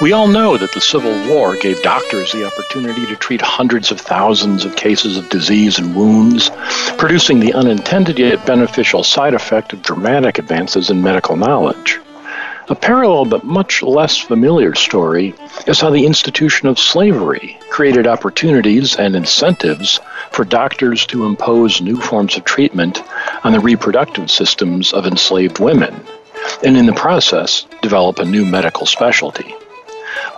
We all know that the Civil War gave doctors the opportunity to treat hundreds of thousands of cases of disease and wounds, producing the unintended yet beneficial side effect of dramatic advances in medical knowledge. A parallel but much less familiar story is how the institution of slavery created opportunities and incentives for doctors to impose new forms of treatment on the reproductive systems of enslaved women, and in the process, develop a new medical specialty.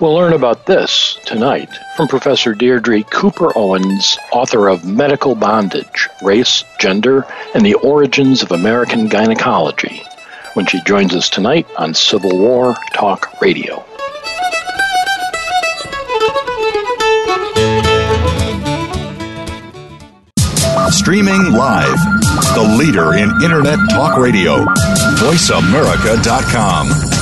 We'll learn about this tonight from Professor Deirdre Cooper Owens, author of Medical Bondage Race, Gender, and the Origins of American Gynecology, when she joins us tonight on Civil War Talk Radio. Streaming live, the leader in Internet Talk Radio, VoiceAmerica.com.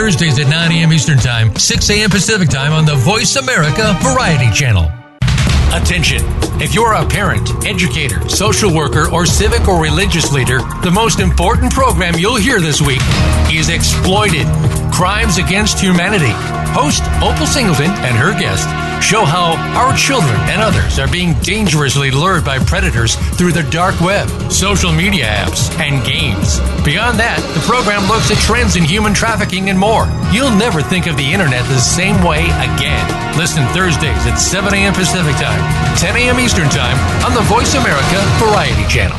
Thursdays at 9 a.m. Eastern Time, 6 a.m. Pacific Time on the Voice America Variety Channel. Attention! If you're a parent, educator, social worker, or civic or religious leader, the most important program you'll hear this week is Exploited Crimes Against Humanity. Host Opal Singleton and her guest show how our children and others are being dangerously lured by predators through the dark web, social media apps, and games. Beyond that, the program looks at trends in human trafficking and more. You'll never think of the internet the same way again. Listen Thursdays at 7 a.m. Pacific Time, 10 a.m. Eastern Time on the Voice America Variety Channel.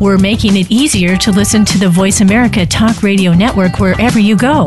We're making it easier to listen to the Voice America Talk Radio Network wherever you go.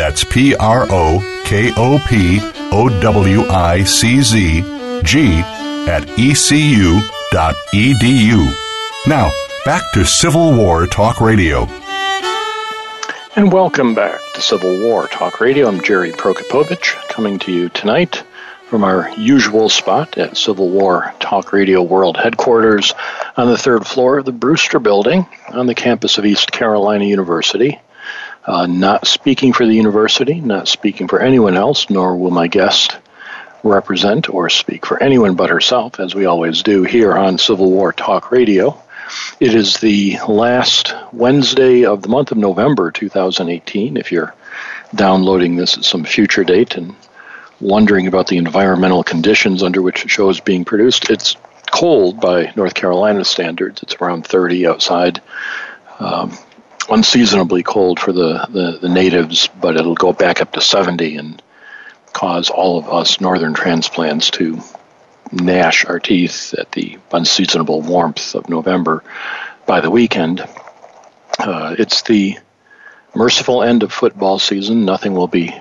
That's P R O K O P O W I C Z G at ecu.edu. Now, back to Civil War Talk Radio. And welcome back to Civil War Talk Radio. I'm Jerry Prokopowicz coming to you tonight from our usual spot at Civil War Talk Radio World Headquarters on the third floor of the Brewster Building on the campus of East Carolina University. Uh, not speaking for the university, not speaking for anyone else, nor will my guest represent or speak for anyone but herself, as we always do here on Civil War Talk Radio. It is the last Wednesday of the month of November 2018. If you're downloading this at some future date and wondering about the environmental conditions under which the show is being produced, it's cold by North Carolina standards. It's around 30 outside. Um, unseasonably cold for the, the, the, natives, but it'll go back up to 70 and cause all of us northern transplants to gnash our teeth at the unseasonable warmth of November by the weekend. Uh, it's the merciful end of football season. Nothing will be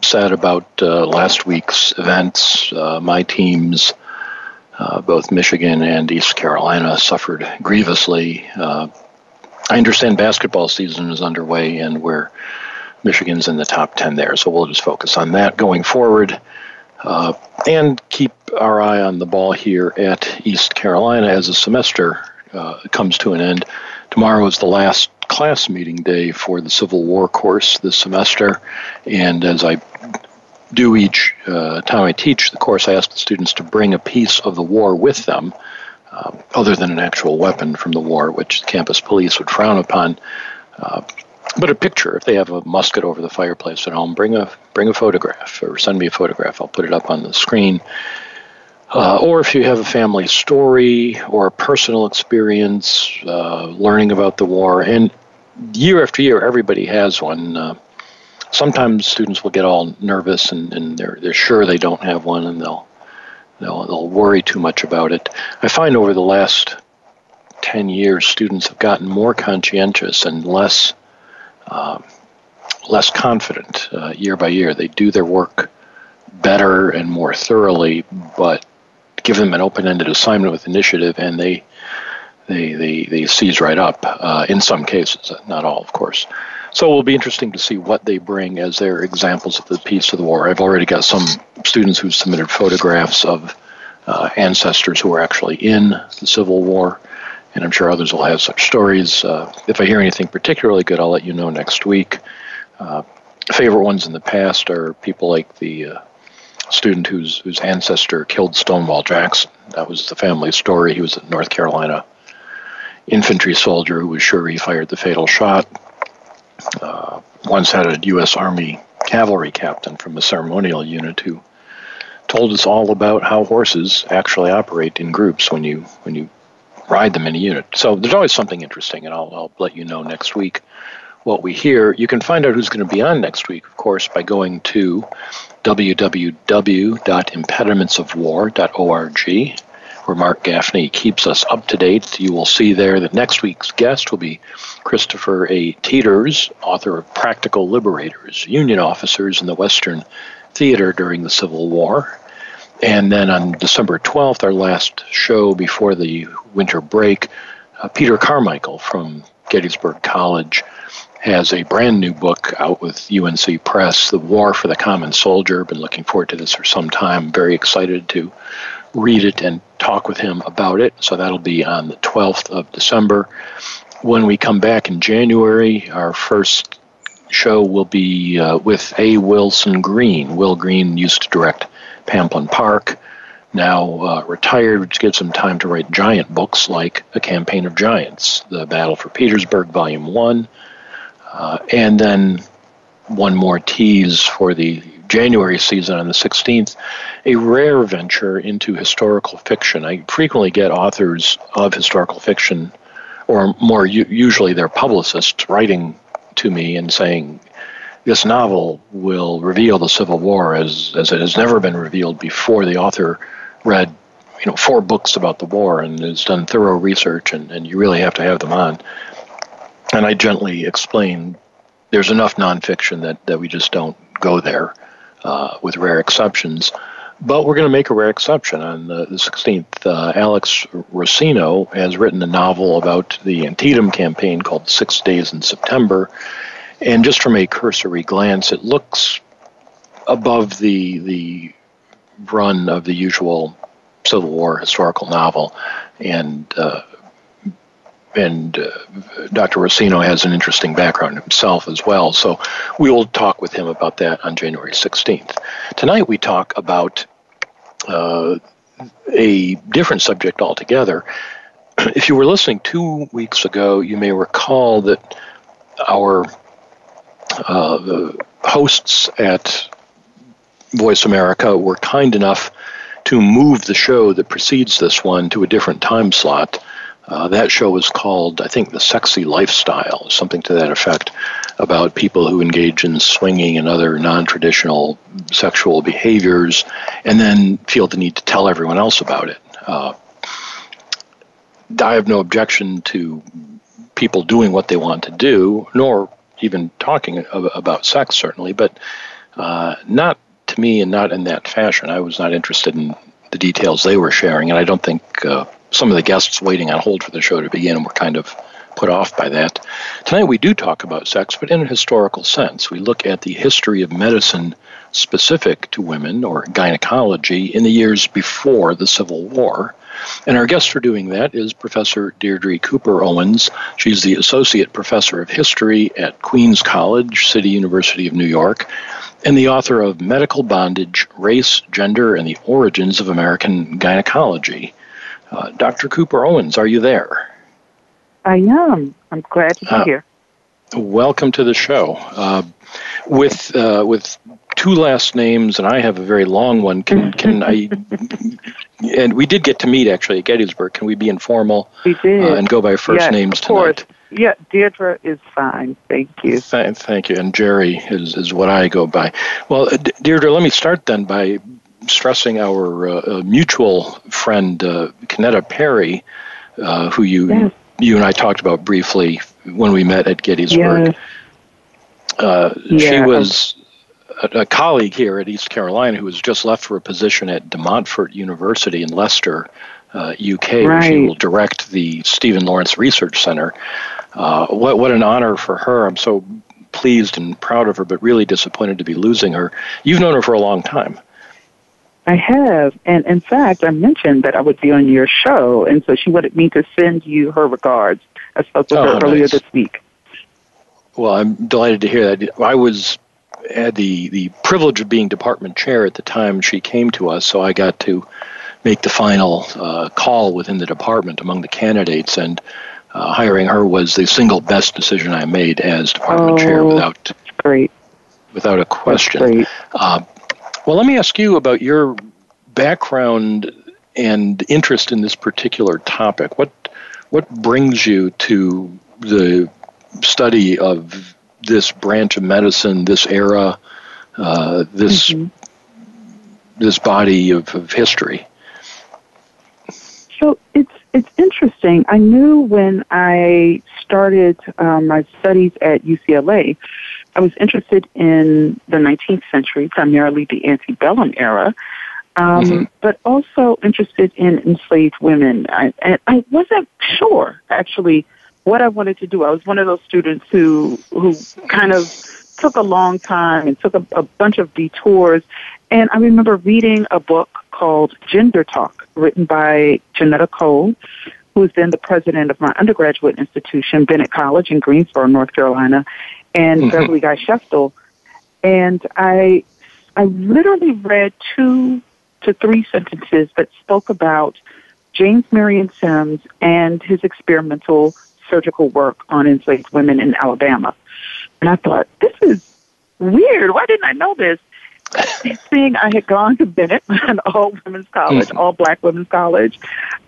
said about uh, last week's events. Uh, my teams, uh, both Michigan and East Carolina, suffered grievously. I understand basketball season is underway and where Michigan's in the top 10 there. So we'll just focus on that going forward. Uh, and keep our eye on the ball here at East Carolina as the semester uh, comes to an end. Tomorrow is the last class meeting day for the Civil War course this semester, and as I do each uh, time I teach the course, I ask the students to bring a piece of the war with them, uh, other than an actual weapon from the war, which campus police would frown upon. Uh, but a picture, if they have a musket over the fireplace at home, bring a bring a photograph or send me a photograph. I'll put it up on the screen. Uh, or if you have a family story or a personal experience uh, learning about the war, and year after year, everybody has one. Uh, sometimes students will get all nervous and, and they're they're sure they don't have one, and they'll they'll they'll worry too much about it. I find over the last ten years, students have gotten more conscientious and less um, less confident uh, year by year. They do their work better and more thoroughly, but give them an open-ended assignment with initiative, and they they they, they seize right up. Uh, in some cases, not all, of course. So it will be interesting to see what they bring as their examples of the piece of the war. I've already got some students who submitted photographs of uh, ancestors who were actually in the Civil War and I'm sure others will have such stories. Uh, if I hear anything particularly good, I'll let you know next week. Uh, favorite ones in the past are people like the uh, student whose whose ancestor killed Stonewall Jackson. That was the family story. He was a North Carolina infantry soldier who was sure he fired the fatal shot. Uh, once had a U.S. Army cavalry captain from a ceremonial unit who told us all about how horses actually operate in groups when you when you ride them in a unit. So there's always something interesting, and I'll, I'll let you know next week what we hear. You can find out who's going to be on next week, of course, by going to www.impedimentsofwar.org, where Mark Gaffney keeps us up to date. You will see there that next week's guest will be Kristopher A. Teters, author of Practical Liberators, Union Officers in the Western Theater During the Civil War. And then on December 12th, our last show before the winter break, uh, Peter Carmichael from Gettysburg College has a brand new book out with UNC Press, The War for the Common Soldier. Been looking forward to this for some time. Very excited to read it and talk with him about it. So that'll be on the 12th of December. When we come back in January, our first show will be uh, with A. Wilson Greene. Will Greene used to direct Pamplin Park, now uh, retired, which gives him time to write giant books like A Campaign of Giants, The Battle for Petersburg, Volume 1, uh, and then one more tease for the January season on the 16th, a rare venture into historical fiction. I frequently get authors of historical fiction, or more usually their publicists, writing to me and saying, this novel will reveal the Civil War as, as it has never been revealed before. The author read, you know, four books about the war and has done thorough research, and, and you really have to have them on. And I gently explain there's enough nonfiction that, that we just don't go there, uh, with rare exceptions. But we're going to make a rare exception. On the, the 16th, uh, Alex Rossino has written a novel about the Antietam campaign called Six Days in September and just from a cursory glance, it looks above the the run of the usual Civil War historical novel, and uh, and uh, Dr. Rossino has an interesting background himself as well. So we will talk with him about that on January 16th. Tonight we talk about uh, a different subject altogether. If you were listening two weeks ago, you may recall that our uh, hosts at Voice America were kind enough to move the show that precedes this one to a different time slot. Uh, that show was called, I think, The Sexy Lifestyle, something to that effect, about people who engage in swinging and other non traditional sexual behaviors and then feel the need to tell everyone else about it. Uh, I have no objection to people doing what they want to do, nor even talking about sex, certainly, but uh, not to me and not in that fashion. I was not interested in the details they were sharing, and I don't think uh, some of the guests waiting on hold for the show to begin were kind of put off by that. Tonight we do talk about sex, but in a historical sense. We look at the history of medicine specific to women or gynecology in the years before the Civil War. And our guest for doing that is Professor Deirdre Cooper Owens. She's the Associate Professor of History at Queens College, City University of New York, and the author of Medical Bondage Race, Gender, and the Origins of American Gynecology. Uh, Dr. Cooper Owens, are you there? I am. I'm glad to be uh, here. Welcome to the show. Uh, with uh, with two last names, and I have a very long one. Can can I? And we did get to meet actually at Gettysburg. Can we be informal? We did. Uh, and go by first yes, names of course. Yeah, Deirdre is fine. Thank you. Th- thank you. And Jerry is, is what I go by. Well, uh, Deirdre, let me start then by stressing our uh, uh mutual friend, uh, Kennetta Perry, uh, who you yes. you and I talked about briefly when we met at Gettysburg. Yes. Uh, yeah. She was a, a, colleague here at East Carolina who has just left for a position at De Montfort University in Leicester, uh, UK, right. where she will direct the Stephen Lawrence Research Center. Uh, what, what an honor for her. I'm so pleased and proud of her, but really disappointed to be losing her. You've known her for a long time. I have. And in fact, I mentioned that I would be on your show, and so she wanted me to send you her regards. I spoke with oh, her earlier nice. this week. Well, I'm delighted to hear that. I was had the, the privilege of being department chair at the time she came to us, so I got to make the final uh, call within the department among the candidates, and uh, hiring her was the single best decision I made as department oh, chair without great. without a question. Uh, well, let me ask you about your background and interest in this particular topic. What what brings you to the study of this branch of medicine, this era, uh, this mm-hmm. this body of, of history? So it's it's interesting. I knew when I started um, my studies at UCLA, I was interested in the 19th century, primarily the antebellum era, um, mm-hmm. but also interested in enslaved women. I, and I wasn't sure actually what I wanted to do. I was one of those students who who kind of took a long time and took a, a bunch of detours. And I remember reading a book called Gender Talk, written by Johnnetta Cole, who is then the president of my undergraduate institution, Bennett College in Greensboro, North Carolina, and mm-hmm. Beverly Guy Sheftall. And I I literally read two to three sentences that spoke about James Marion Sims and his experimental surgical work on enslaved women in Alabama. And I thought, this is weird. Why didn't I know this? Seeing I had gone to Bennett, an all women's college, mm-hmm. all black women's college,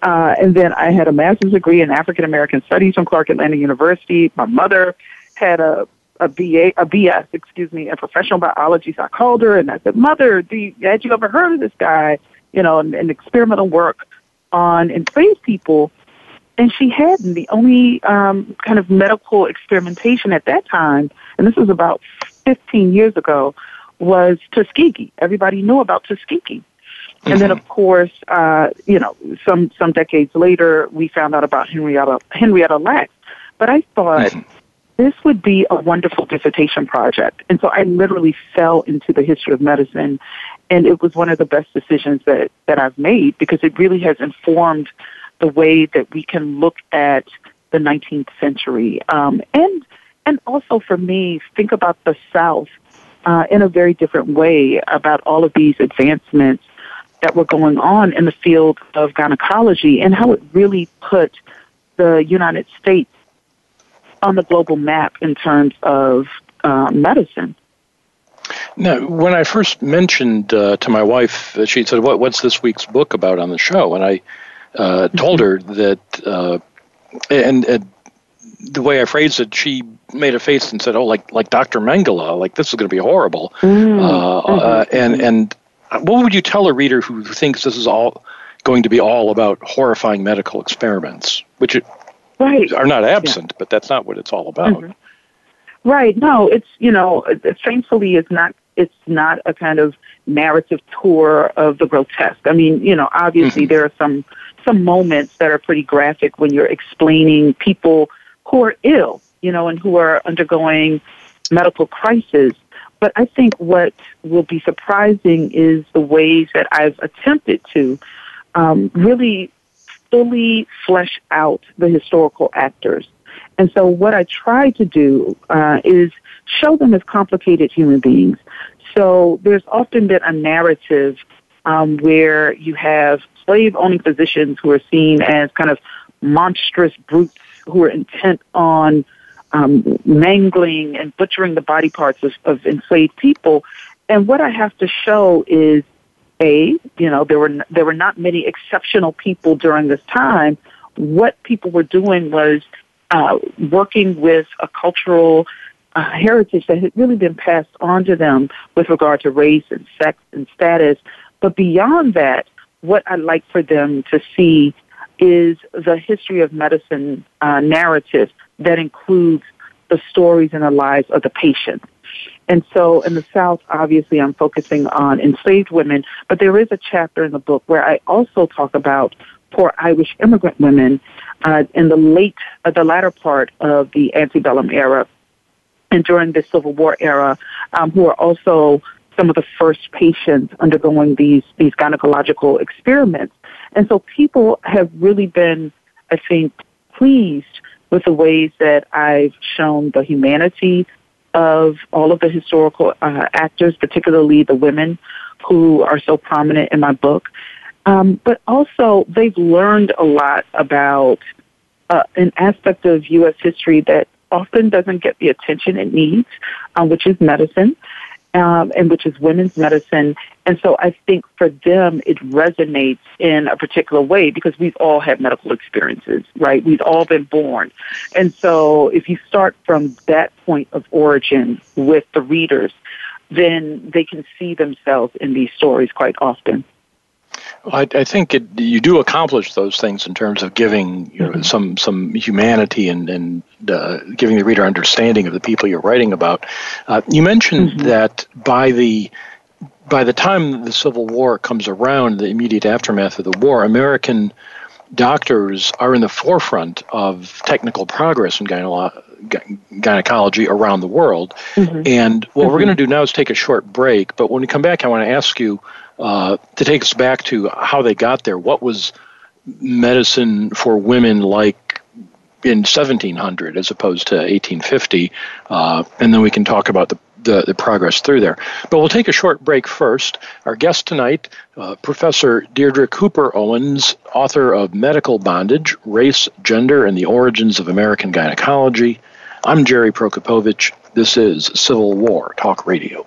uh, and then I had a master's degree in African American studies from Clark Atlanta University. My mother had a a BA, a BS, excuse me, in professional biology. So I called her and I said, "Mother, do you, had you ever heard of this guy? You know, and, and experimental work on enslaved people." and she hadn't. The only um, kind of medical experimentation at that time, and this was about 15 years ago, was Tuskegee. Everybody knew about Tuskegee. Mm-hmm. And then, mm-hmm. of course, uh, you know, some some decades later, we found out about Henrietta Henrietta Lacks. But I thought mm-hmm. this would be a wonderful dissertation project, and so I literally fell into the history of medicine, and it was one of the best decisions that that I've made because it really has informed the way that we can look at the 19th century. Um, and, and also for me, think about the South uh, in a very different way about all of these advancements that were going on in the field of gynecology and how it really put the United States on the global map in terms of uh, medicine. Now, when I first mentioned uh, to my wife, she said, what, "What's this week's book about on the show?" And I uh, told her that, uh, and, and, the way I phrased it, she made a face and said, "Oh, like like Dr. Mengele, like this is going to be horrible." Mm. Uh, mm-hmm. and and what would you tell a reader who thinks this is all going to be all about horrifying medical experiments, which right. are not absent, yeah. but that's not what it's all about. Mm-hmm. Right. No, it's you know, thankfully, it's not it's not a kind of narrative tour of the grotesque. I mean, you know, obviously mm-hmm. there are some some moments that are pretty graphic when you're explaining people who are ill, you know, and who are undergoing medical crisis. But I think what will be surprising is the ways that I've attempted to um, really fully flesh out the historical actors. And so what I try to do uh, is show them as complicated human beings. So there's often been a narrative um, where you have slave owning physicians who are seen as kind of monstrous brutes who are intent on um, mangling and butchering the body parts of, of enslaved people. And what I have to show is a, you know, there were there were not many exceptional people during this time. What people were doing was uh, working with a cultural uh, heritage that had really been passed on to them with regard to race and sex and status. But beyond that, what I'd like for them to see is the history of medicine uh, narrative that includes the stories and the lives of the patients. And so in the South, obviously, I'm focusing on enslaved women, but there is a chapter in the book where I also talk about poor Irish immigrant women uh, in the late, uh, the latter part of the antebellum era and during the Civil War era, um, who are also some of the first patients undergoing these these gynecological experiments. And so people have really been, I think, pleased with the ways that I've shown the humanity of all of the historical uh, actors, particularly the women who are so prominent in my book. Um, but also, they've learned a lot about uh, an aspect of U.S. history that often doesn't get the attention it needs, um, which is medicine um, and which is women's medicine. And so I think for them, it resonates in a particular way because we've all had medical experiences, right? We've all been born. And so if you start from that point of origin with the readers, then they can see themselves in these stories quite often. I, I think it, you do accomplish those things in terms of giving you know, mm-hmm. some some humanity and, and uh, giving the reader understanding of the people you're writing about. Uh, you mentioned mm-hmm. that by the by the time the Civil War comes around, the immediate aftermath of the war, American doctors are in the forefront of technical progress in gynecology gynecology around the world. Mm-hmm. And what mm-hmm. we're going to do now is take a short break. But when we come back, I want to ask you uh, to take us back to how they got there. What was medicine for women like in 1700 as opposed to 1850? Uh, and then we can talk about the, the, the, progress through there. But we'll take a short break first. Our guest tonight, uh, Professor Deirdre Cooper Owens, author of Medical Bondage Race, Gender, and the Origins of American Gynecology. I'm Jerry Prokopowicz. This is Civil War Talk Radio.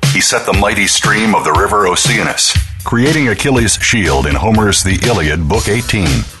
he set the mighty stream of the river Oceanus, creating Achilles' shield in Homer's The Iliad, Book 18.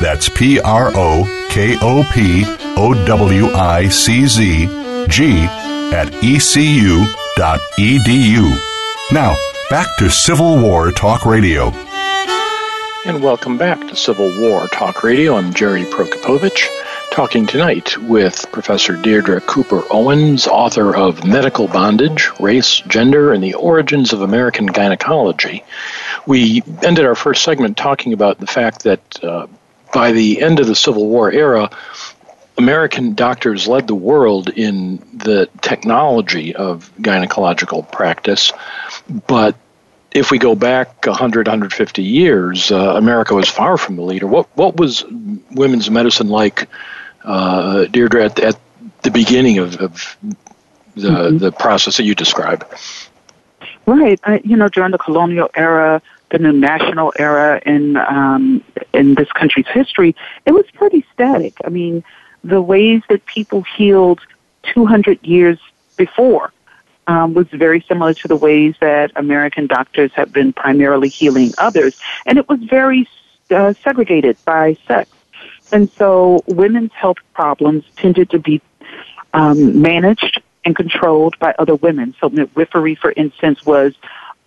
That's P R O K O P O W I C Z G at ecu.edu. Now, back to Civil War Talk Radio. And welcome back to Civil War Talk Radio. I'm Jerry Prokopowicz, talking tonight with Professor Deirdre Cooper Owens, author of Medical Bondage Race, Gender, and the Origins of American Gynecology. We ended our first segment talking about the fact that uh, by the end of the Civil War era, American doctors led the world in the technology of gynecological practice. But if we go back 100, 150 years, uh, America was far from the leader. What, what was women's medicine like, uh, Deirdre, at, at, the beginning of, of the, mm-hmm. the process that you describe? Right. I, you know, during the colonial era, the new national era in um, in this country's history, it was pretty static. I mean, the ways that people healed 200 years before um, was very similar to the ways that American doctors have been primarily healing others, and it was very uh, segregated by sex. And so, women's health problems tended to be um, managed and controlled by other women. So, midwifery, for instance, was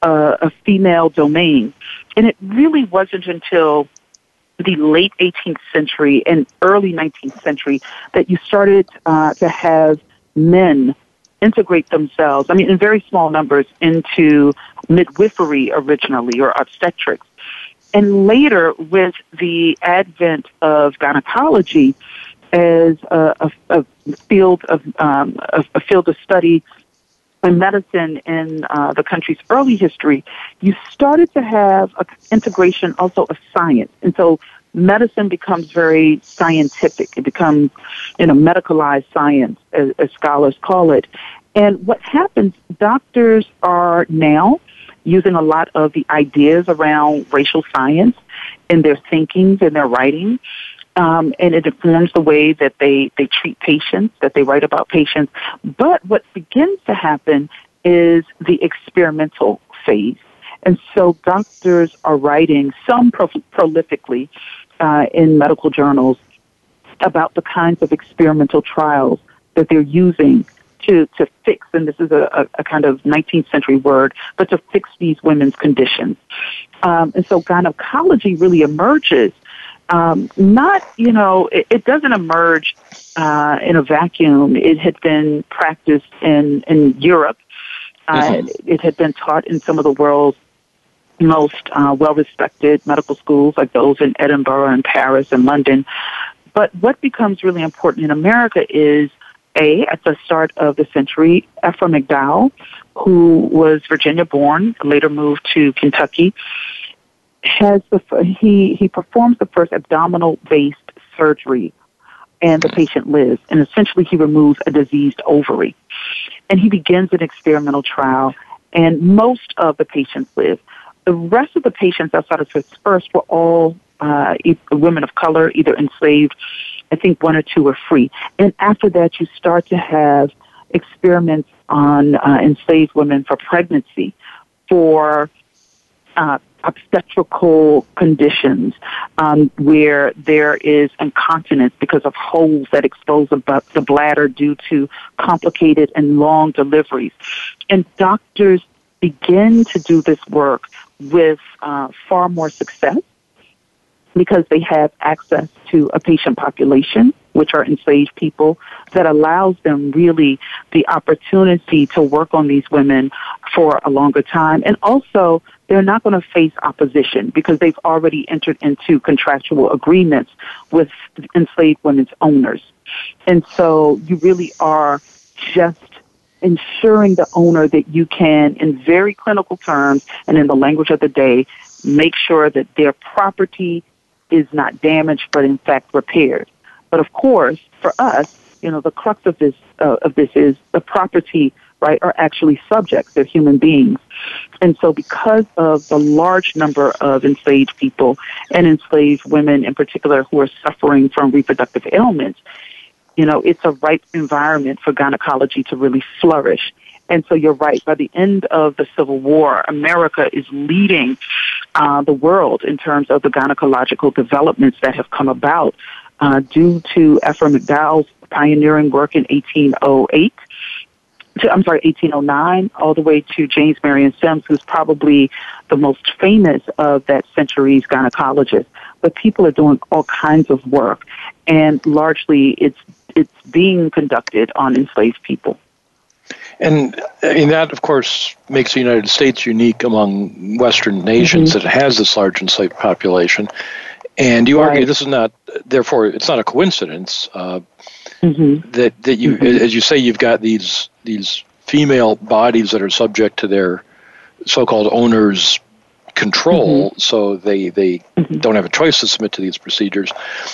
a, a female domain. And it really wasn't until the late 18th century and early 19th century that you started uh, to have men integrate themselves, I mean, in very small numbers, into midwifery originally or obstetrics. And later, with the advent of gynecology as a, a, a field of um, a, a field of study in medicine in uh, the country's early history, you started to have an integration also of science. And so medicine becomes very scientific. It becomes, you know, medicalized science, as, as scholars call it. And what happens, doctors are now using a lot of the ideas around racial science in their thinkings and their writing um, and it informs the way that they, they treat patients, that they write about patients. But what begins to happen is the experimental phase. And so doctors are writing, some pro- prolifically, uh, in medical journals about the kinds of experimental trials that they're using to, to fix, and this is a, a, kind of 19th century word, but to fix these women's conditions. Um, and so gynecology really emerges um, not, you know, it, it doesn't emerge uh, in a vacuum. It had been practiced in, in Europe. Uh, mm-hmm. It had been taught in some of the world's most uh, well respected medical schools, like those in Edinburgh and Paris and London. But what becomes really important in America is a, at the start of the century, Ephraim McDowell, who was Virginia born, later moved to Kentucky, has the he he performs the first abdominal based surgery and the patient lives and essentially he removes a diseased ovary. And he begins an experimental trial and most of the patients live. The rest of the patients outside of his first were all uh, women of color either enslaved i think one or two were free. And after that you start to have experiments on uh, enslaved women for pregnancy for uh, obstetrical conditions um, where there is incontinence because of holes that expose the bladder due to complicated and long deliveries. And doctors begin to do this work with uh, far more success because they have access to a patient population which are enslaved people, that allows them really the opportunity to work on these women for a longer time. And also, they're not going to face opposition because they've already entered into contractual agreements with enslaved women's owners. And so you really are just ensuring the owner that you can, in very clinical terms and in the language of the day, make sure that their property is not damaged, but in fact repaired. But of course, for us, you know, the crux of this uh, of this is the property, right, are actually subjects. They're human beings, and so because of the large number of enslaved people and enslaved women in particular who are suffering from reproductive ailments, you know, it's a ripe environment for gynecology to really flourish. And so you're right. By the end of the Civil War, America is leading uh, the world in terms of the gynecological developments that have come about uh, due to Ephraim McDowell's pioneering work in 1808. To, I'm sorry, 1809, all the way to James Marion Sims, who's probably the most famous of that century's gynecologists. But people are doing all kinds of work, and largely it's it's being conducted on enslaved people. And I mean that, of course, makes the United States unique among Western nations mm-hmm. that it has this large enslaved population. And you right. argue this is not, therefore, it's not a coincidence uh, mm-hmm. that that you, mm-hmm. as you say, you've got these these female bodies that are subject to their so-called owners' control, mm-hmm. so they they mm-hmm. don't have a choice to submit to these procedures.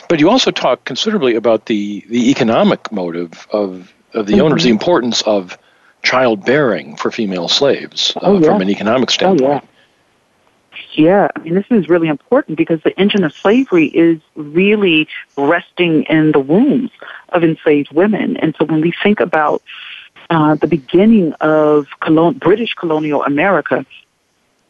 But you also talk considerably about the the economic motive of of the owners, the mm-hmm. importance of childbearing for female slaves uh, oh, yeah. from an economic standpoint. Oh, yeah. Yeah, I mean, this is really important because the engine of slavery is really resting in the wombs of enslaved women. And so when we think about uh, the beginning of colon- British colonial America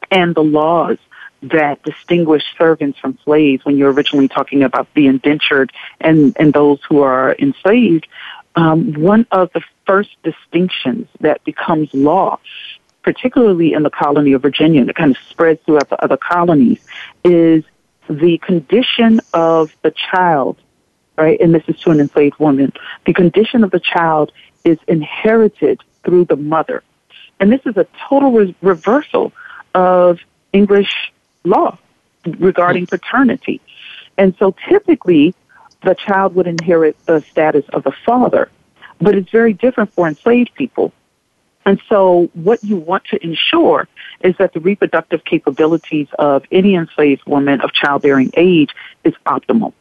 and the laws that distinguish servants from slaves when you're originally talking about the indentured and, and those who are enslaved, um, one of the first distinctions that becomes law particularly in the colony of Virginia, and it kind of spreads throughout the other colonies, is the condition of the child, right? And this is to an enslaved woman. The condition of the child is inherited through the mother. And this is a total re- reversal of English law regarding paternity. And so typically, the child would inherit the status of the father. But it's very different for enslaved people and so what you want to ensure is that the reproductive capabilities of any enslaved woman of childbearing age is optimal.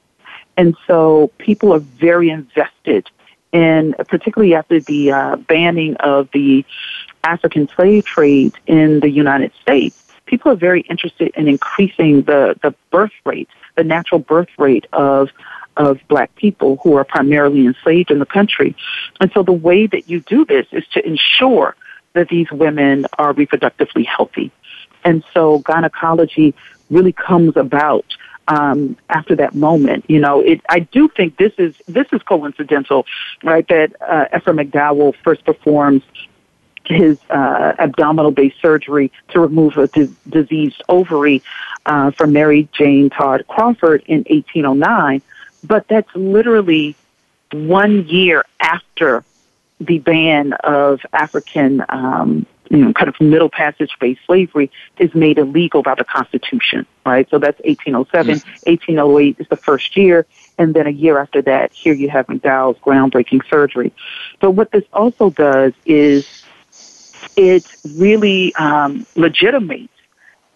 And so people are very invested in, particularly after the uh, banning of the African slave trade in the United States, people are very interested in increasing the, the birth rate, the natural birth rate of of black people who are primarily enslaved in the country. And so the way that you do this is to ensure that these women are reproductively healthy. And so gynecology really comes about um, after that moment. You know, it, I do think this is this is coincidental, right? That uh, Ephraim McDowell first performs his uh, abdominal-based surgery to remove a di- diseased ovary uh, from Mary Jane Todd Crawford in 1809 but that's literally one year after the ban of African, um, you know, kind of middle passage based slavery is made illegal by the Constitution, right? So that's 1807. Yes. 1808 is the first year. And then a year after that, here you have McDowell's groundbreaking surgery. But what this also does is it really um, legitimates,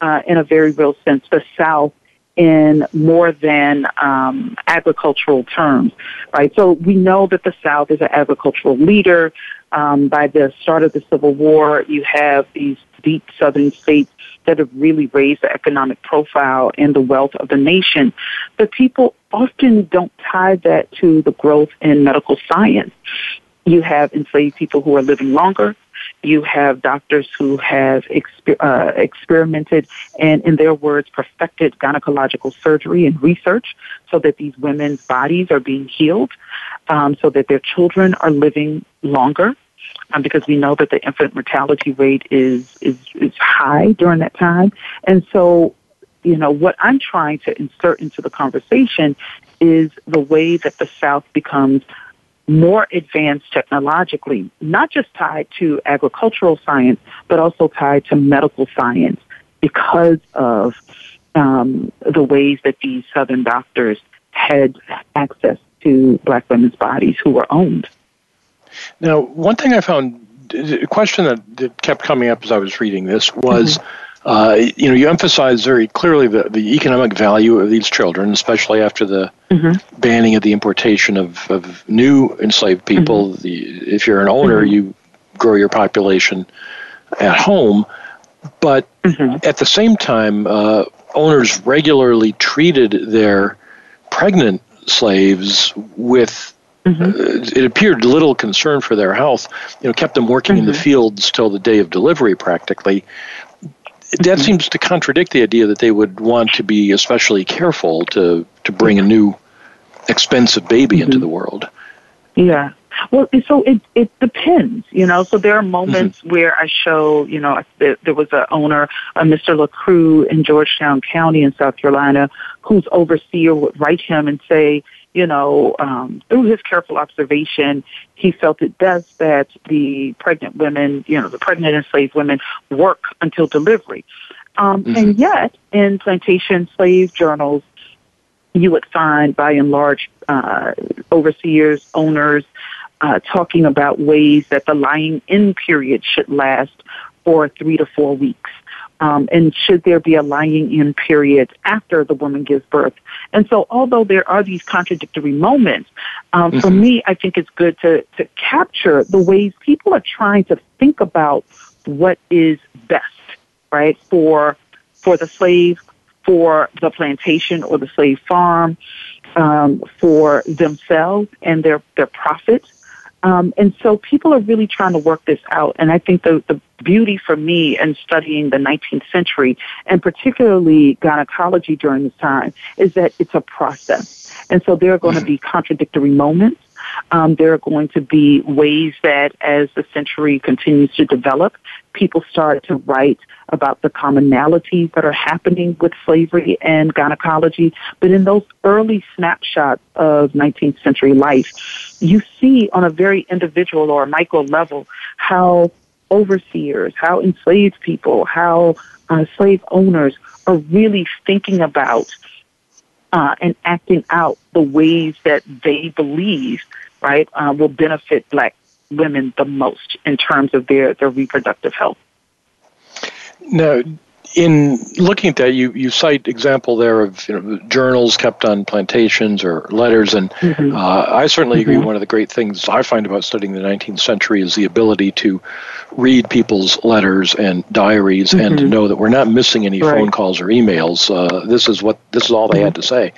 uh, in a very real sense, the South in more than um, agricultural terms, right? So we know that the South is an agricultural leader. Um, by the start of the Civil War, you have these deep Southern states that have really raised the economic profile and the wealth of the nation. But people often don't tie that to the growth in medical science. You have enslaved people who are living longer. You have doctors who have exper- uh, experimented and, in their words, perfected gynecological surgery and research so that these women's bodies are being healed, um, so that their children are living longer. Um, because we know that the infant mortality rate is, is is high during that time, and so you know, what I'm trying to insert into the conversation is the way that the South becomes more advanced technologically, not just tied to agricultural science, but also tied to medical science because of um, the ways that these Southern doctors had access to black women's bodies who were owned. Now, one thing I found, a question that, that kept coming up as I was reading this was. Mm-hmm. Uh, you know, you emphasize very clearly the, the economic value of these children, especially after the mm-hmm. banning of the importation of, of new enslaved people. Mm-hmm. The, if you're an owner, mm-hmm. you grow your population at home. But mm-hmm. at the same time, uh, owners regularly treated their pregnant slaves with Mm-hmm. Uh, it appeared little concern for their health. You know, kept them working mm-hmm. in the mm-hmm. fields till the day of delivery, practically. That mm-hmm. seems to contradict the idea that they would want to be especially careful to to bring a new expensive baby into mm-hmm. the world. Yeah. Well, so it it depends, you know. So there are moments mm-hmm. where I show, you know, there, there was an owner, a Mr. LaCrue in Georgetown County in South Carolina, whose overseer would write him and say, you know, um, through his careful observation, he felt it best that the pregnant women, you know, the pregnant enslaved women work until delivery. Um, mm-hmm. And yet, in plantation slave journals, you would find by and large uh, overseers, owners, uh, talking about ways that the lying in period should last for three to four weeks. Um, and should there be a lying in period after the woman gives birth? And so, although there are these contradictory moments, um, mm-hmm. for me, I think it's good to, to capture the ways people are trying to think about what is best, right, for for the slave, for the plantation or the slave farm, um, for themselves and their their profits um, and so people are really trying to work this out. And I think the, the beauty for me in studying the 19th century and particularly gynecology during this time is that it's a process. And so there are going to be contradictory moments. Um, there are going to be ways that as the century continues to develop, people start to write about the commonalities that are happening with slavery and gynecology. But in those early snapshots of 19th century life, you see on a very individual or micro level how overseers, how enslaved people, how uh, slave owners are really thinking about uh, and acting out the ways that they believe, right, uh, will benefit black women the most in terms of their, their reproductive health. Now, in looking at that, you, you cite example there of you know, journals kept on plantations or letters, and mm-hmm. uh, I certainly mm-hmm. agree. One of the great things I find about studying the 19th century is the ability to read people's letters and diaries, mm-hmm. and to know that we're not missing any right. phone calls or emails. Uh, this is what this is all they had to say.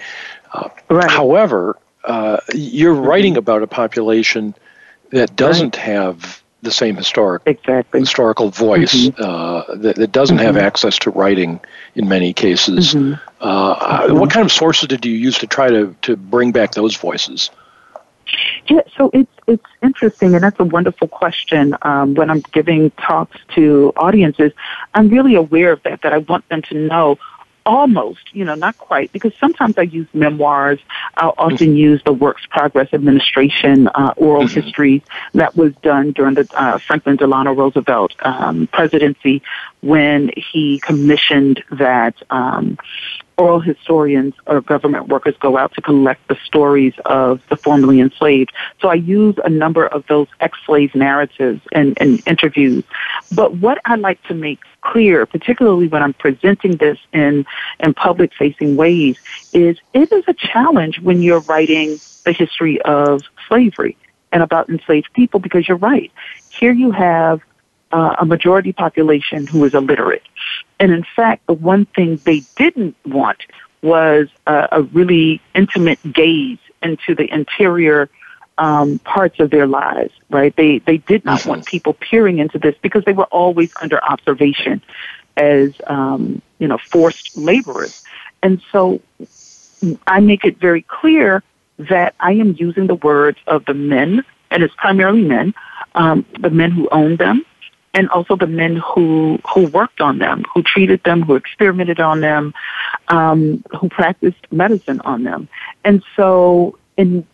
Uh, right. However, uh, you're mm-hmm. writing about a population that doesn't right. have the same historic exactly. historical voice mm-hmm. uh, that, that, doesn't mm-hmm. have access to writing in many cases. Mm-hmm. Uh, mm-hmm. What kind of sources did you use to try to, to bring back those voices? Yeah, so it's it's interesting, and that's a wonderful question. Um, when I'm giving talks to audiences, I'm really aware of that. That I want them to know almost, you know, not quite, because sometimes I use memoirs. I'll often mm-hmm. use the Works Progress Administration uh, oral mm-hmm. histories that was done during the uh, Franklin Delano Roosevelt um, presidency when he commissioned that um, oral historians or government workers go out to collect the stories of the formerly enslaved. So I use a number of those ex-slave narratives and, and interviews. But what I like to make clear, particularly when I'm presenting this in, in public facing ways, is it is a challenge when you're writing the history of slavery and about enslaved people because you're right. Here you have uh, a majority population who is illiterate. And in fact, the one thing they didn't want was uh, a really intimate gaze into the interior um, parts of their lives, right? They they did not want mm-hmm. people peering into this because they were always under observation as um, you know forced laborers, and so I make it very clear that I am using the words of the men, and it's primarily men, um, the men who own them, and also the men who who worked on them, who treated them, who experimented on them, um, who practiced medicine on them. And so, in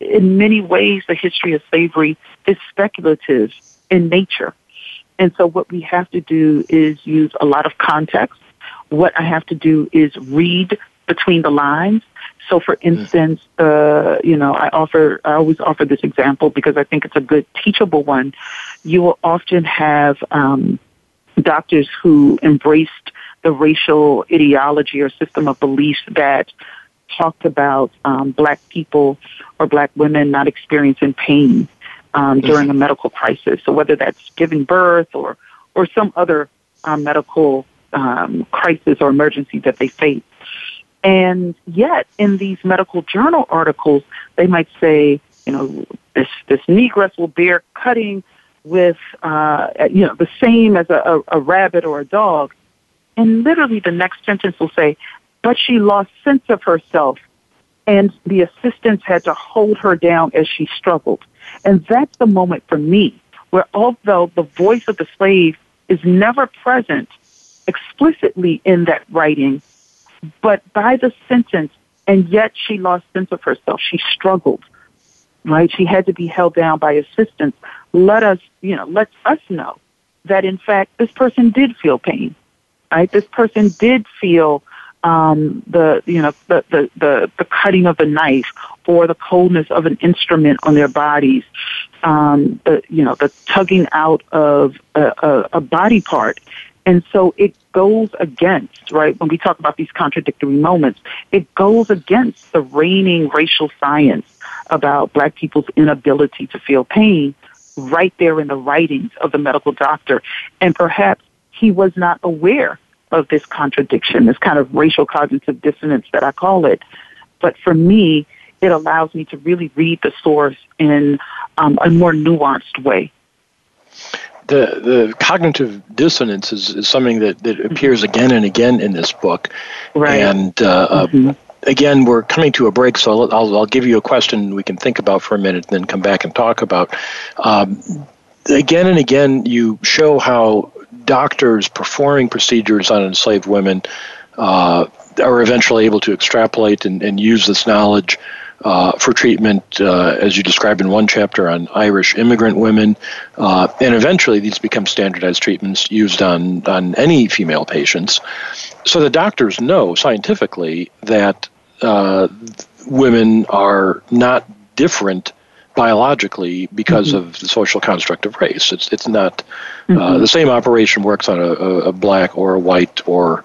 in many ways, the history of slavery is speculative in nature. And so, what we have to do is use a lot of context. What I have to do is read between the lines. So, for instance, uh, you know, I offer, I always offer this example because I think it's a good teachable one. You will often have um, doctors who embraced the racial ideology or system of beliefs that talked about um, black people or black women not experiencing pain um, during a medical crisis. So whether that's giving birth or or some other um, medical um, crisis or emergency that they face. And yet, in these medical journal articles, they might say, you know, this this negress will bear cutting with, uh, you know, the same as a, a, a rabbit or a dog. And literally, the next sentence will say, but she lost sense of herself, and the assistants had to hold her down as she struggled. And that's the moment for me where, although the voice of the slave is never present explicitly in that writing, but by the sentence, and yet she lost sense of herself. She struggled, right? She had to be held down by assistance. Let us, you know, let us know that in fact this person did feel pain, right? This person did feel um, the you know the, the the the cutting of a knife or the coldness of an instrument on their bodies, um, the you know the tugging out of a, a, a body part, and so it goes against right when we talk about these contradictory moments. It goes against the reigning racial science about black people's inability to feel pain right there in the writings of the medical doctor, and perhaps he was not aware of this contradiction, this kind of racial cognitive dissonance that I call it. But for me, it allows me to really read the source in um, a more nuanced way. The, the cognitive dissonance is, is something that, that mm-hmm. appears again and again in this book. Right. And uh, uh mm-hmm. Again, we're coming to a break, so I'll, I'll, I'll, give you a question we can think about for a minute and then come back and talk about. Um, again and again, you show how doctors performing procedures on enslaved women uh, are eventually able to extrapolate and, and use this knowledge uh, for treatment, uh, as you described in one chapter on Irish immigrant women, uh, and eventually these become standardized treatments used on on any female patients. So the doctors know scientifically that uh, women are not different biologically because mm-hmm. of the social construct of race. It's it's not uh, mm-hmm. the same operation works on a, a, black or a white or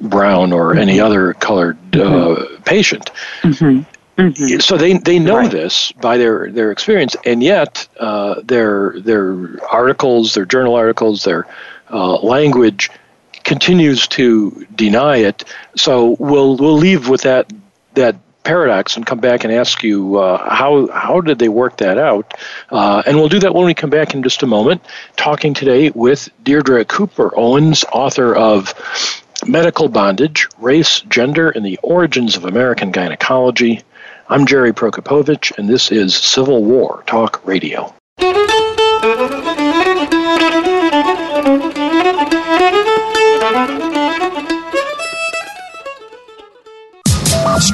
brown or mm-hmm. any other colored uh, mm-hmm. patient. Mm-hmm. Mm-hmm. So they they know right. this by their, their experience, and yet uh, their their articles, their journal articles, their uh, language continues to deny it. So we'll we'll leave with that that paradox and come back and ask you uh, how how did they work that out, uh, and we'll do that when we come back in just a moment. Talking today with Deirdre Cooper Owens, author of Medical Bondage: Race, Gender, and the Origins of American Gynecology. I'm Jerry Prokopowicz, and this is Civil War Talk Radio.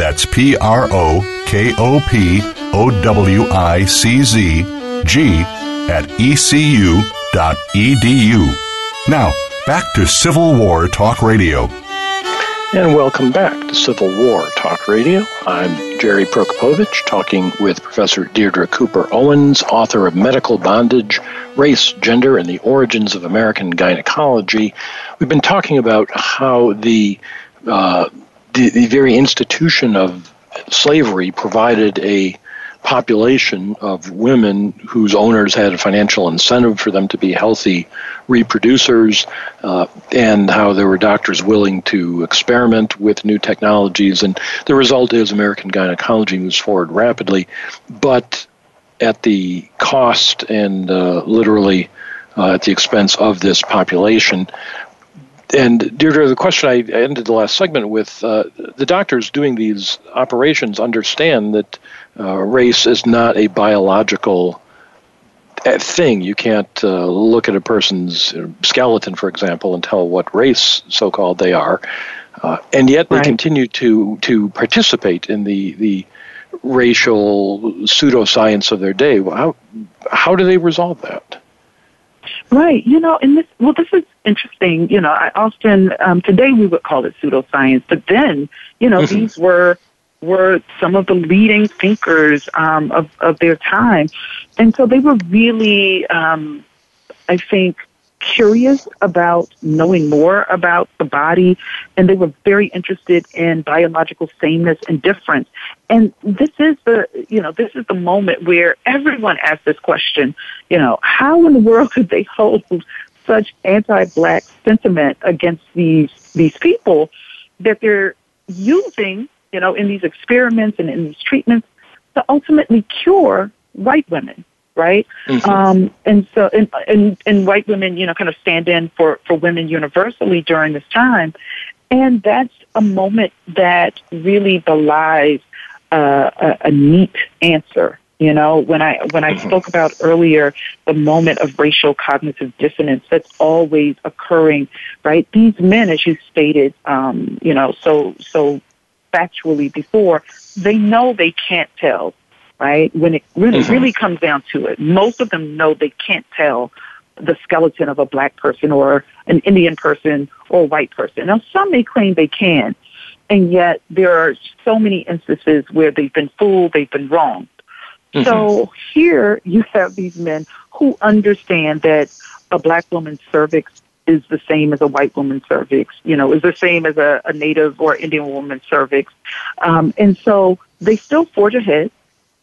That's P R O K O P O W I C Z G at ecu.edu. Now, back to Civil War Talk Radio. And welcome back to Civil War Talk Radio. I'm Jerry Prokopowicz, talking with Professor Deirdre Cooper Owens, author of Medical Bondage Race, Gender, and the Origins of American Gynecology. We've been talking about how the, uh, the, the very institution of slavery provided a population of women whose owners had a financial incentive for them to be healthy reproducers, uh, and how there were doctors willing to experiment with new technologies. And the result is American gynecology moves forward rapidly, but at the cost and uh, literally uh, at the expense of this population. And Deirdre, the question I ended the last segment with uh, the doctors doing these operations understand that uh, race is not a biological uh, thing. You can't uh, look at a person's skeleton, for example, and tell what race, so called, they are. Uh, and yet they right. continue to, to participate in the, the racial pseudoscience of their day. How, how do they resolve that? Right. You know, and this, well, this is interesting. You know, I often, um, today we would call it pseudoscience, but then, you know, mm-hmm. these were, were some of the leading thinkers, um, of, of their time. And so they were really, um, I think, curious about knowing more about the body and they were very interested in biological sameness and difference. And this is the you know this is the moment where everyone asks this question you know how in the world could they hold such anti-black sentiment against these these people that they're using you know in these experiments and in these treatments to ultimately cure white women right? Mm-hmm. Um, and so, and, and, and white women, you know, kind of stand in for, for women universally during this time. And that's a moment that really belies uh, a, a neat answer. You know, when I when I mm-hmm. spoke about earlier the moment of racial cognitive dissonance that's always occurring, right? These men, as you stated, um, you know, so so factually before, they know they can't tell right? When it really, mm-hmm. really comes down to it, most of them know they can't tell the skeleton of a black person or an Indian person or a white person. Now, some may claim they can, and yet there are so many instances where they've been fooled, they've been wronged. Mm-hmm. So here you have these men who understand that a black woman's cervix is the same as a white woman's cervix, you know, is the same as a, a native or Indian woman's cervix. Um, and so they still forge ahead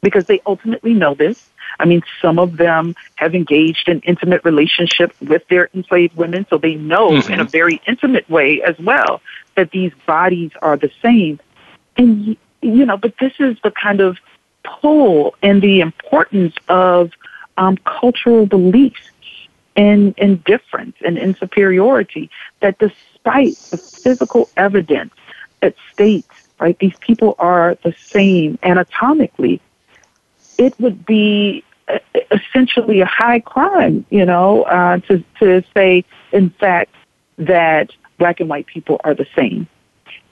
because they ultimately know this. I mean, some of them have engaged in intimate relationships with their enslaved women, so they know mm-hmm. in a very intimate way as well that these bodies are the same. And, you know, but this is the kind of pull and the importance of um, cultural beliefs and, indifference and difference and insuperiority that despite the physical evidence that states, right, these people are the same anatomically, it would be uh, essentially a high crime, you know, uh, to to say, in fact, that black and white people are the same.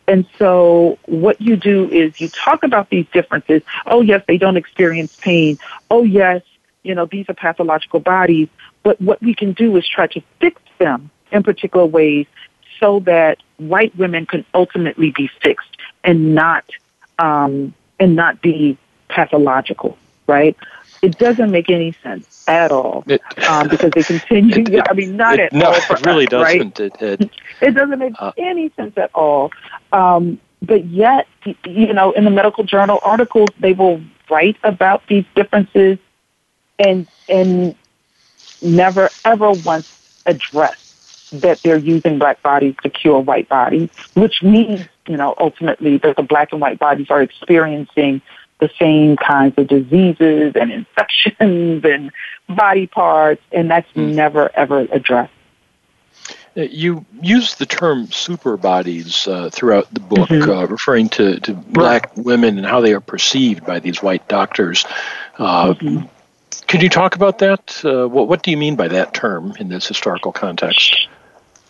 And so what you do is you talk about these differences. Oh yes, they don't experience pain. Oh yes, you know, these are pathological bodies. But what we can do is try to fix them in particular ways so that white women can ultimately be fixed and not um, and not be pathological right? It doesn't make any sense at all it, um, because they continue. It, it, I mean, not at no, all. For it really us, doesn't. Right? It, it, doesn't make uh, any sense at all. Um, but yet, you know, in the medical journal articles, they will write about these differences and and never ever once address that they're using black bodies to cure white bodies, which means, you know, ultimately that the black and white bodies are experiencing the same kinds of diseases and infections and body parts, and that's mm. never ever addressed. Uh, you use the term super bodies uh, throughout the book, mm-hmm. uh, referring to, to black women and how they are perceived by these white doctors. Uh, mm-hmm. Could you talk about that? Uh, what, what do you mean by that term in this historical context?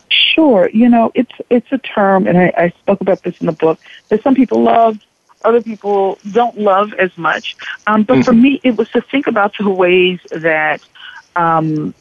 Sure. You know, it's it's a term, and I, I spoke about this in the book that some people love, other people don't love as much. Um, but mm-hmm. for me, it was to think about the ways that um,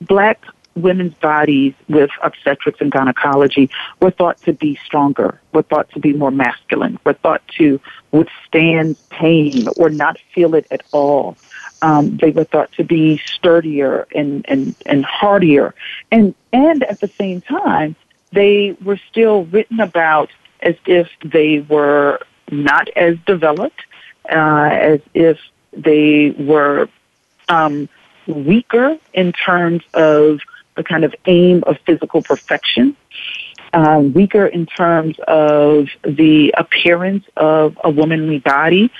black women's bodies with obstetrics and gynecology were thought to be stronger, were thought to be more masculine, were thought to withstand pain or not feel it at all. Um, they were thought to be sturdier and, and, and hardier. And, and at the same time, they were still written about as if they were not as developed, uh, as if they were um, weaker in terms of the kind of aim of physical perfection, uh, weaker in terms of the appearance of a womanly body.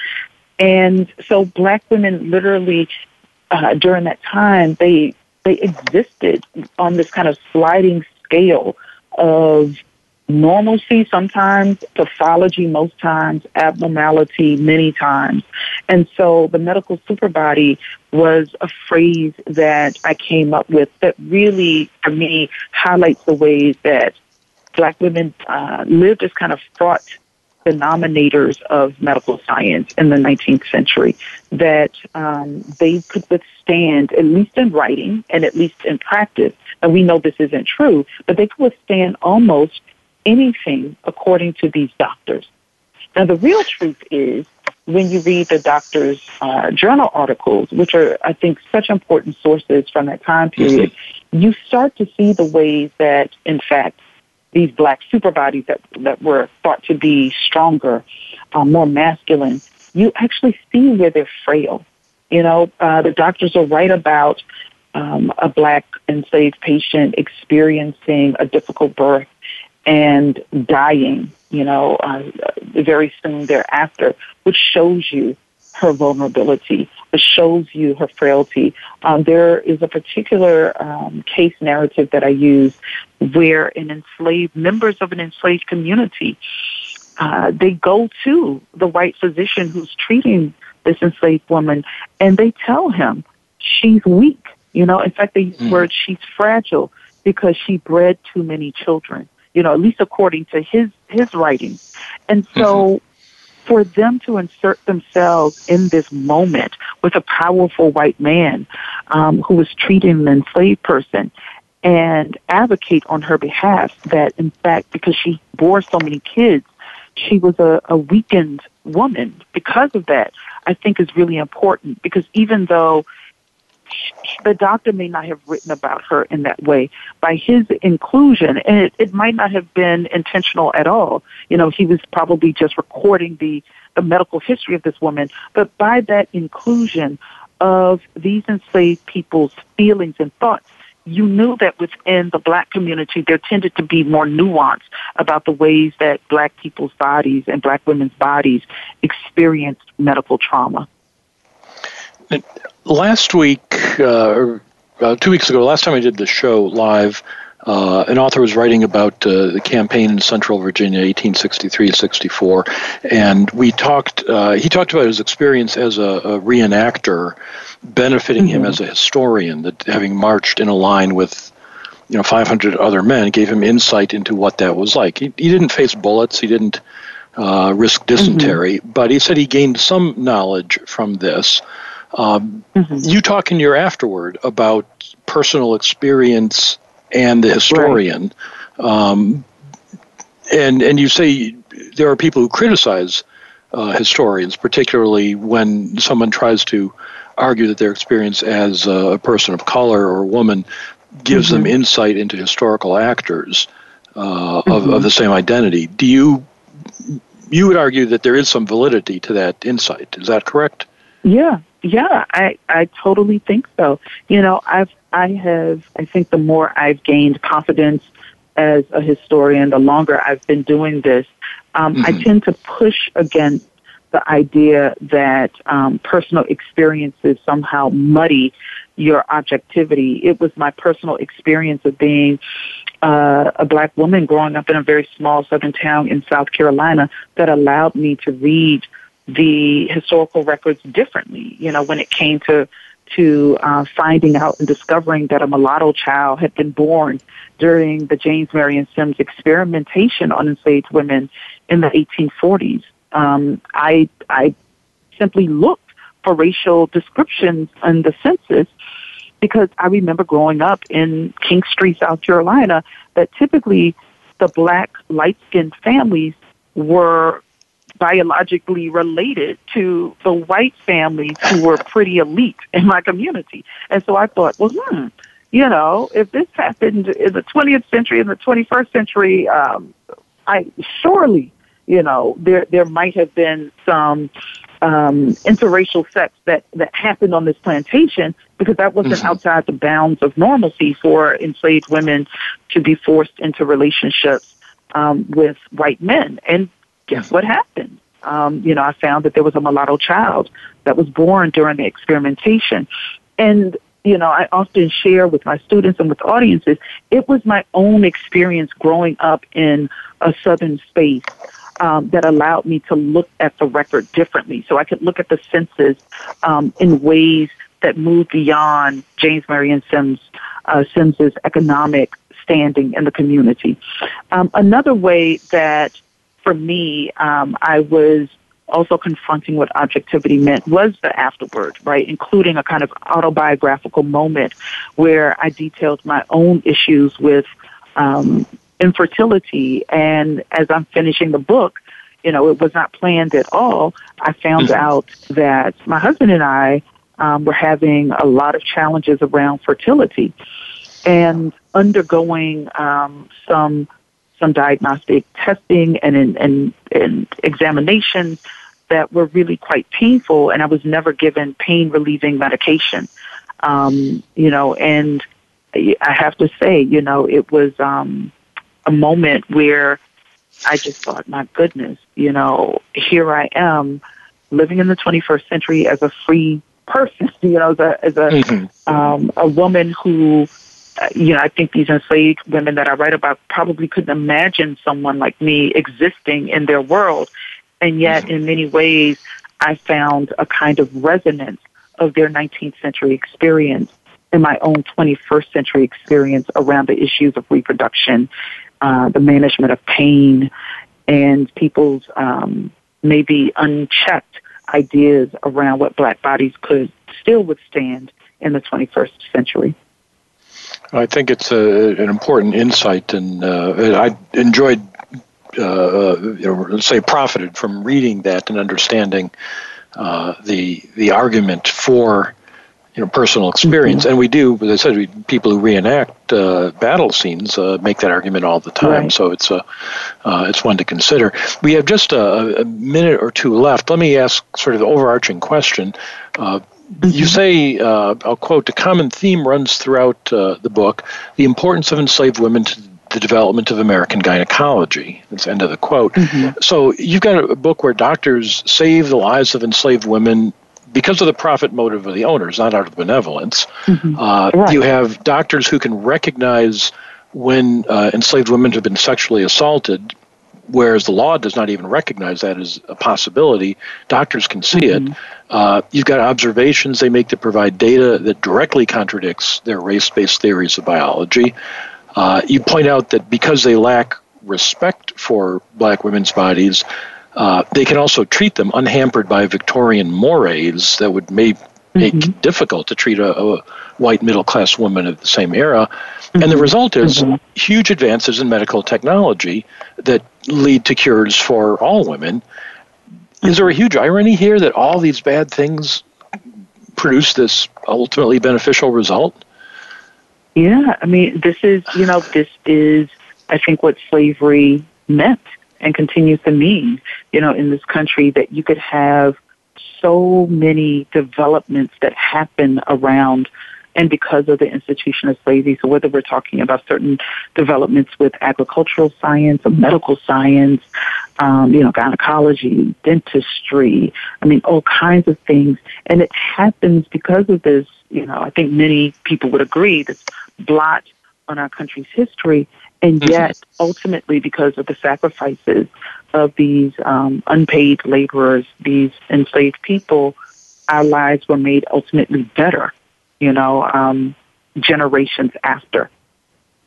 And so black women literally, uh, during that time, they, they existed on this kind of sliding scale of normalcy sometimes, pathology most times, abnormality many times. And so the medical superbody was a phrase that I came up with that really, for me, highlights the ways that black women uh, lived as kind of fraught denominators of medical science in the 19th century that um, they could withstand, at least in writing and at least in practice, and we know this isn't true, but they could withstand almost anything according to these doctors. Now, the real truth is when you read the doctor's uh, journal articles, which are, I think, such important sources from that time period, mm-hmm. you start to see the ways that, in fact, these black super bodies that, that were thought to be stronger, uh, more masculine, you actually see where they're frail. You know, uh, the doctors will write about um, a black enslaved patient experiencing a difficult birth and dying, you know, uh, very soon thereafter, which shows you her vulnerability, which shows you her frailty. Um, there is a particular um, case narrative that I use where an enslaved, members of an enslaved community, uh, they go to the white physician who's treating this enslaved woman and they tell him she's weak. You know, in fact, they use mm. the word she's fragile because she bred too many children you know, at least according to his his writings. And so mm-hmm. for them to insert themselves in this moment with a powerful white man um, who was treating an enslaved person and advocate on her behalf that in fact because she bore so many kids she was a, a weakened woman because of that i think is really important because even though the doctor may not have written about her in that way. By his inclusion, and it, it might not have been intentional at all. You know, he was probably just recording the, the medical history of this woman, but by that inclusion of these enslaved people's feelings and thoughts, you knew that within the black community there tended to be more nuance about the ways that black people's bodies and black women's bodies experienced medical trauma last week, uh, uh, two weeks ago, last time I did the show live, uh, an author was writing about uh, the campaign in Central Virginia, 1863-64, and we talked. Uh, he talked about his experience as a, a reenactor, benefiting mm-hmm. him as a historian. That having marched in a line with, you know, 500 other men, gave him insight into what that was like. He, he didn't face bullets. He didn't uh, risk dysentery, mm-hmm. but he said he gained some knowledge from this. Um, mm-hmm. You talk in your afterward about personal experience and the historian, right. um, and and you say there are people who criticize uh, historians, particularly when someone tries to argue that their experience as a person of color or a woman gives mm-hmm. them insight into historical actors uh, mm-hmm. of, of mm-hmm. the same identity. Do you you would argue that there is some validity to that insight? Is that correct? Yeah, yeah, I I totally think so. You know, I've I have I think the more I've gained confidence as a historian, the longer I've been doing this, um, mm-hmm. I tend to push against the idea that um, personal experiences somehow muddy your objectivity. It was my personal experience of being uh, a black woman growing up in a very small southern town in South Carolina that allowed me to read the historical records differently. You know, when it came to to uh, finding out and discovering that a mulatto child had been born during the James Marion Sims experimentation on enslaved women in the 1840s. Um, I I simply looked for racial descriptions in the census because I remember growing up in Kingstree, South Carolina, that typically the black light skinned families were biologically related to the white families who were pretty elite in my community. And so I thought, well, hmm, you know, if this happened in the 20th century, in the 21st century, um, I surely, you know, there there might have been some um, interracial sex that that happened on this plantation because that wasn't mm-hmm. outside the bounds of normalcy for enslaved women to be forced into relationships um, with white men. And guess what happened? Um, you know, I found that there was a mulatto child that was born during the experimentation. And, you know, I often share with my students and with audiences, it was my own experience growing up in a southern space um, that allowed me to look at the record differently. So I could look at the census um, in ways that moved beyond James Marion Sims uh, Sims's economic standing in the community. Um, another way that for me, um, I was also confronting what objectivity meant was the afterword, right? Including a kind of autobiographical moment where I detailed my own issues with um, infertility. And as I'm finishing the book, you know, it was not planned at all. I found mm-hmm. out that my husband and I um, were having a lot of challenges around fertility and undergoing um, some some diagnostic testing and, and, and, examinations that were really quite painful, and I was never given pain relieving medication. Um, you know, and I have to say, you know, it was um, a moment where I just thought, my goodness, you know, here I am living in the 21st century as a free person, you know, as a, as a, mm-hmm. um, a woman who you know, I think these enslaved women that I write about probably couldn't imagine someone like me existing in their world. And yet, in many ways, I found a kind of resonance of their 19th century experience in my own 21st century experience around the issues of reproduction, uh, the management of pain, and people's um, maybe unchecked ideas around what black bodies could still withstand in the 21st century. I think it's a, an important insight, and uh, I enjoyed, uh, uh, you know, let's say, profited from reading that and understanding uh, the the argument for you know personal experience. Mm-hmm. And we do, as I said, we, people who reenact uh, battle scenes uh, make that argument all the time. Right. So it's a it's one to consider. We have just a, a, minute or two left. Let me ask sort of the overarching question. Mm-hmm. You say, uh, I'll quote, the common theme runs throughout uh, the book the importance of enslaved women to the development of American gynecology. That's the end of the quote. Mm-hmm. So you've got a book where doctors save the lives of enslaved women because of the profit motive of the owners, not out of benevolence. Mm-hmm. Uh, right. You have doctors who can recognize when uh, enslaved women have been sexually assaulted whereas the law does not even recognize that as a possibility. Doctors can see mm-hmm. it. Uh, you've got observations they make that provide data that directly contradicts their race based theories of biology. Uh, you point out that because they lack respect for black women's bodies, uh, they can also treat them unhampered by Victorian mores that would make mm-hmm. difficult to treat a, a white middle class woman of the same era. Mm-hmm. And the mm-hmm. result is mm-hmm. huge advances in medical technology that lead to cures for all women. Is there a huge irony here that all these bad things produce this ultimately beneficial result? Yeah, I mean, this is, you know, this is, I think, what slavery meant and continues to mean, you know, in this country that you could have so many developments that happen around and because of the institution of slavery. So whether we're talking about certain developments with agricultural science or medical science, um, you know, gynecology, dentistry, I mean, all kinds of things. And it happens because of this, you know, I think many people would agree, this blot on our country's history. And mm-hmm. yet, ultimately, because of the sacrifices of these um, unpaid laborers, these enslaved people, our lives were made ultimately better, you know, um, generations after.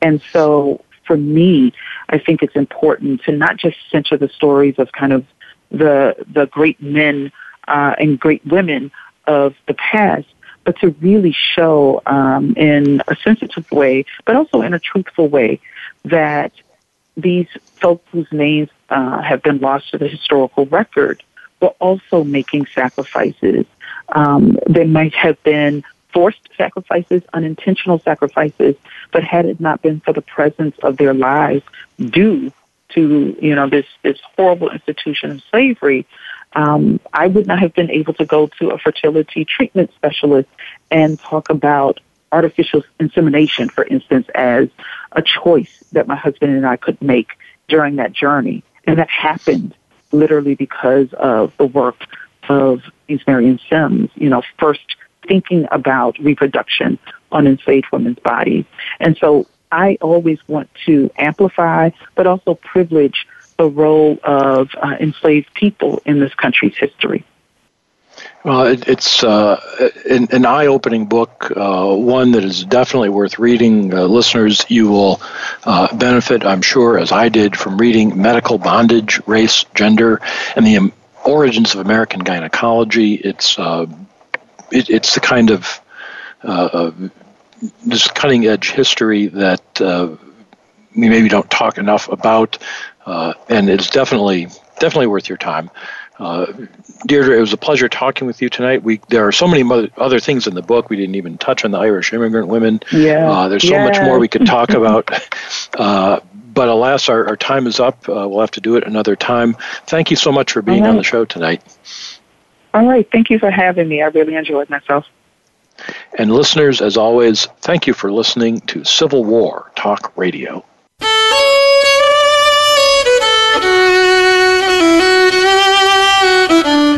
And so for me, I think it's important to not just center the stories of kind of the the great men uh, and great women of the past, but to really show um, in a sensitive way, but also in a truthful way, that these folks whose names uh, have been lost to the historical record were also making sacrifices. Um, they might have been forced sacrifices, unintentional sacrifices, but had it not been for the presence of their lives due to, you know, this, this horrible institution of slavery, um, I would not have been able to go to a fertility treatment specialist and talk about artificial insemination, for instance, as a choice that my husband and I could make during that journey. And that happened literally because of the work of James Marion Sims, you know, first thinking about reproduction on enslaved women's bodies. And so I always want to amplify, but also privilege the role of uh, enslaved people in this country's history. Well, it, it's uh, an, an, eye-opening book, uh, one that is definitely worth reading. Uh, listeners, you will uh, benefit, I'm sure, as I did, from reading Medical Bondage, Race, Gender, and the Origins of American Gynecology. It's uh, it, it's the kind of uh, this cutting edge history that we maybe don't talk enough about, uh, and it's definitely definitely worth your time. Uh, Deirdre, it was a pleasure talking with you tonight. We there are so many other things in the book we didn't even touch on the Irish immigrant women. Yeah, uh, there's so yeah. much more we could talk about. Uh, but alas, our, our time is up. we'll have to do it another time. Thank you so much for being on the show tonight. All right. Thank you for having me. I really enjoyed myself. And listeners, as always, thank you for listening to Civil War Talk Radio.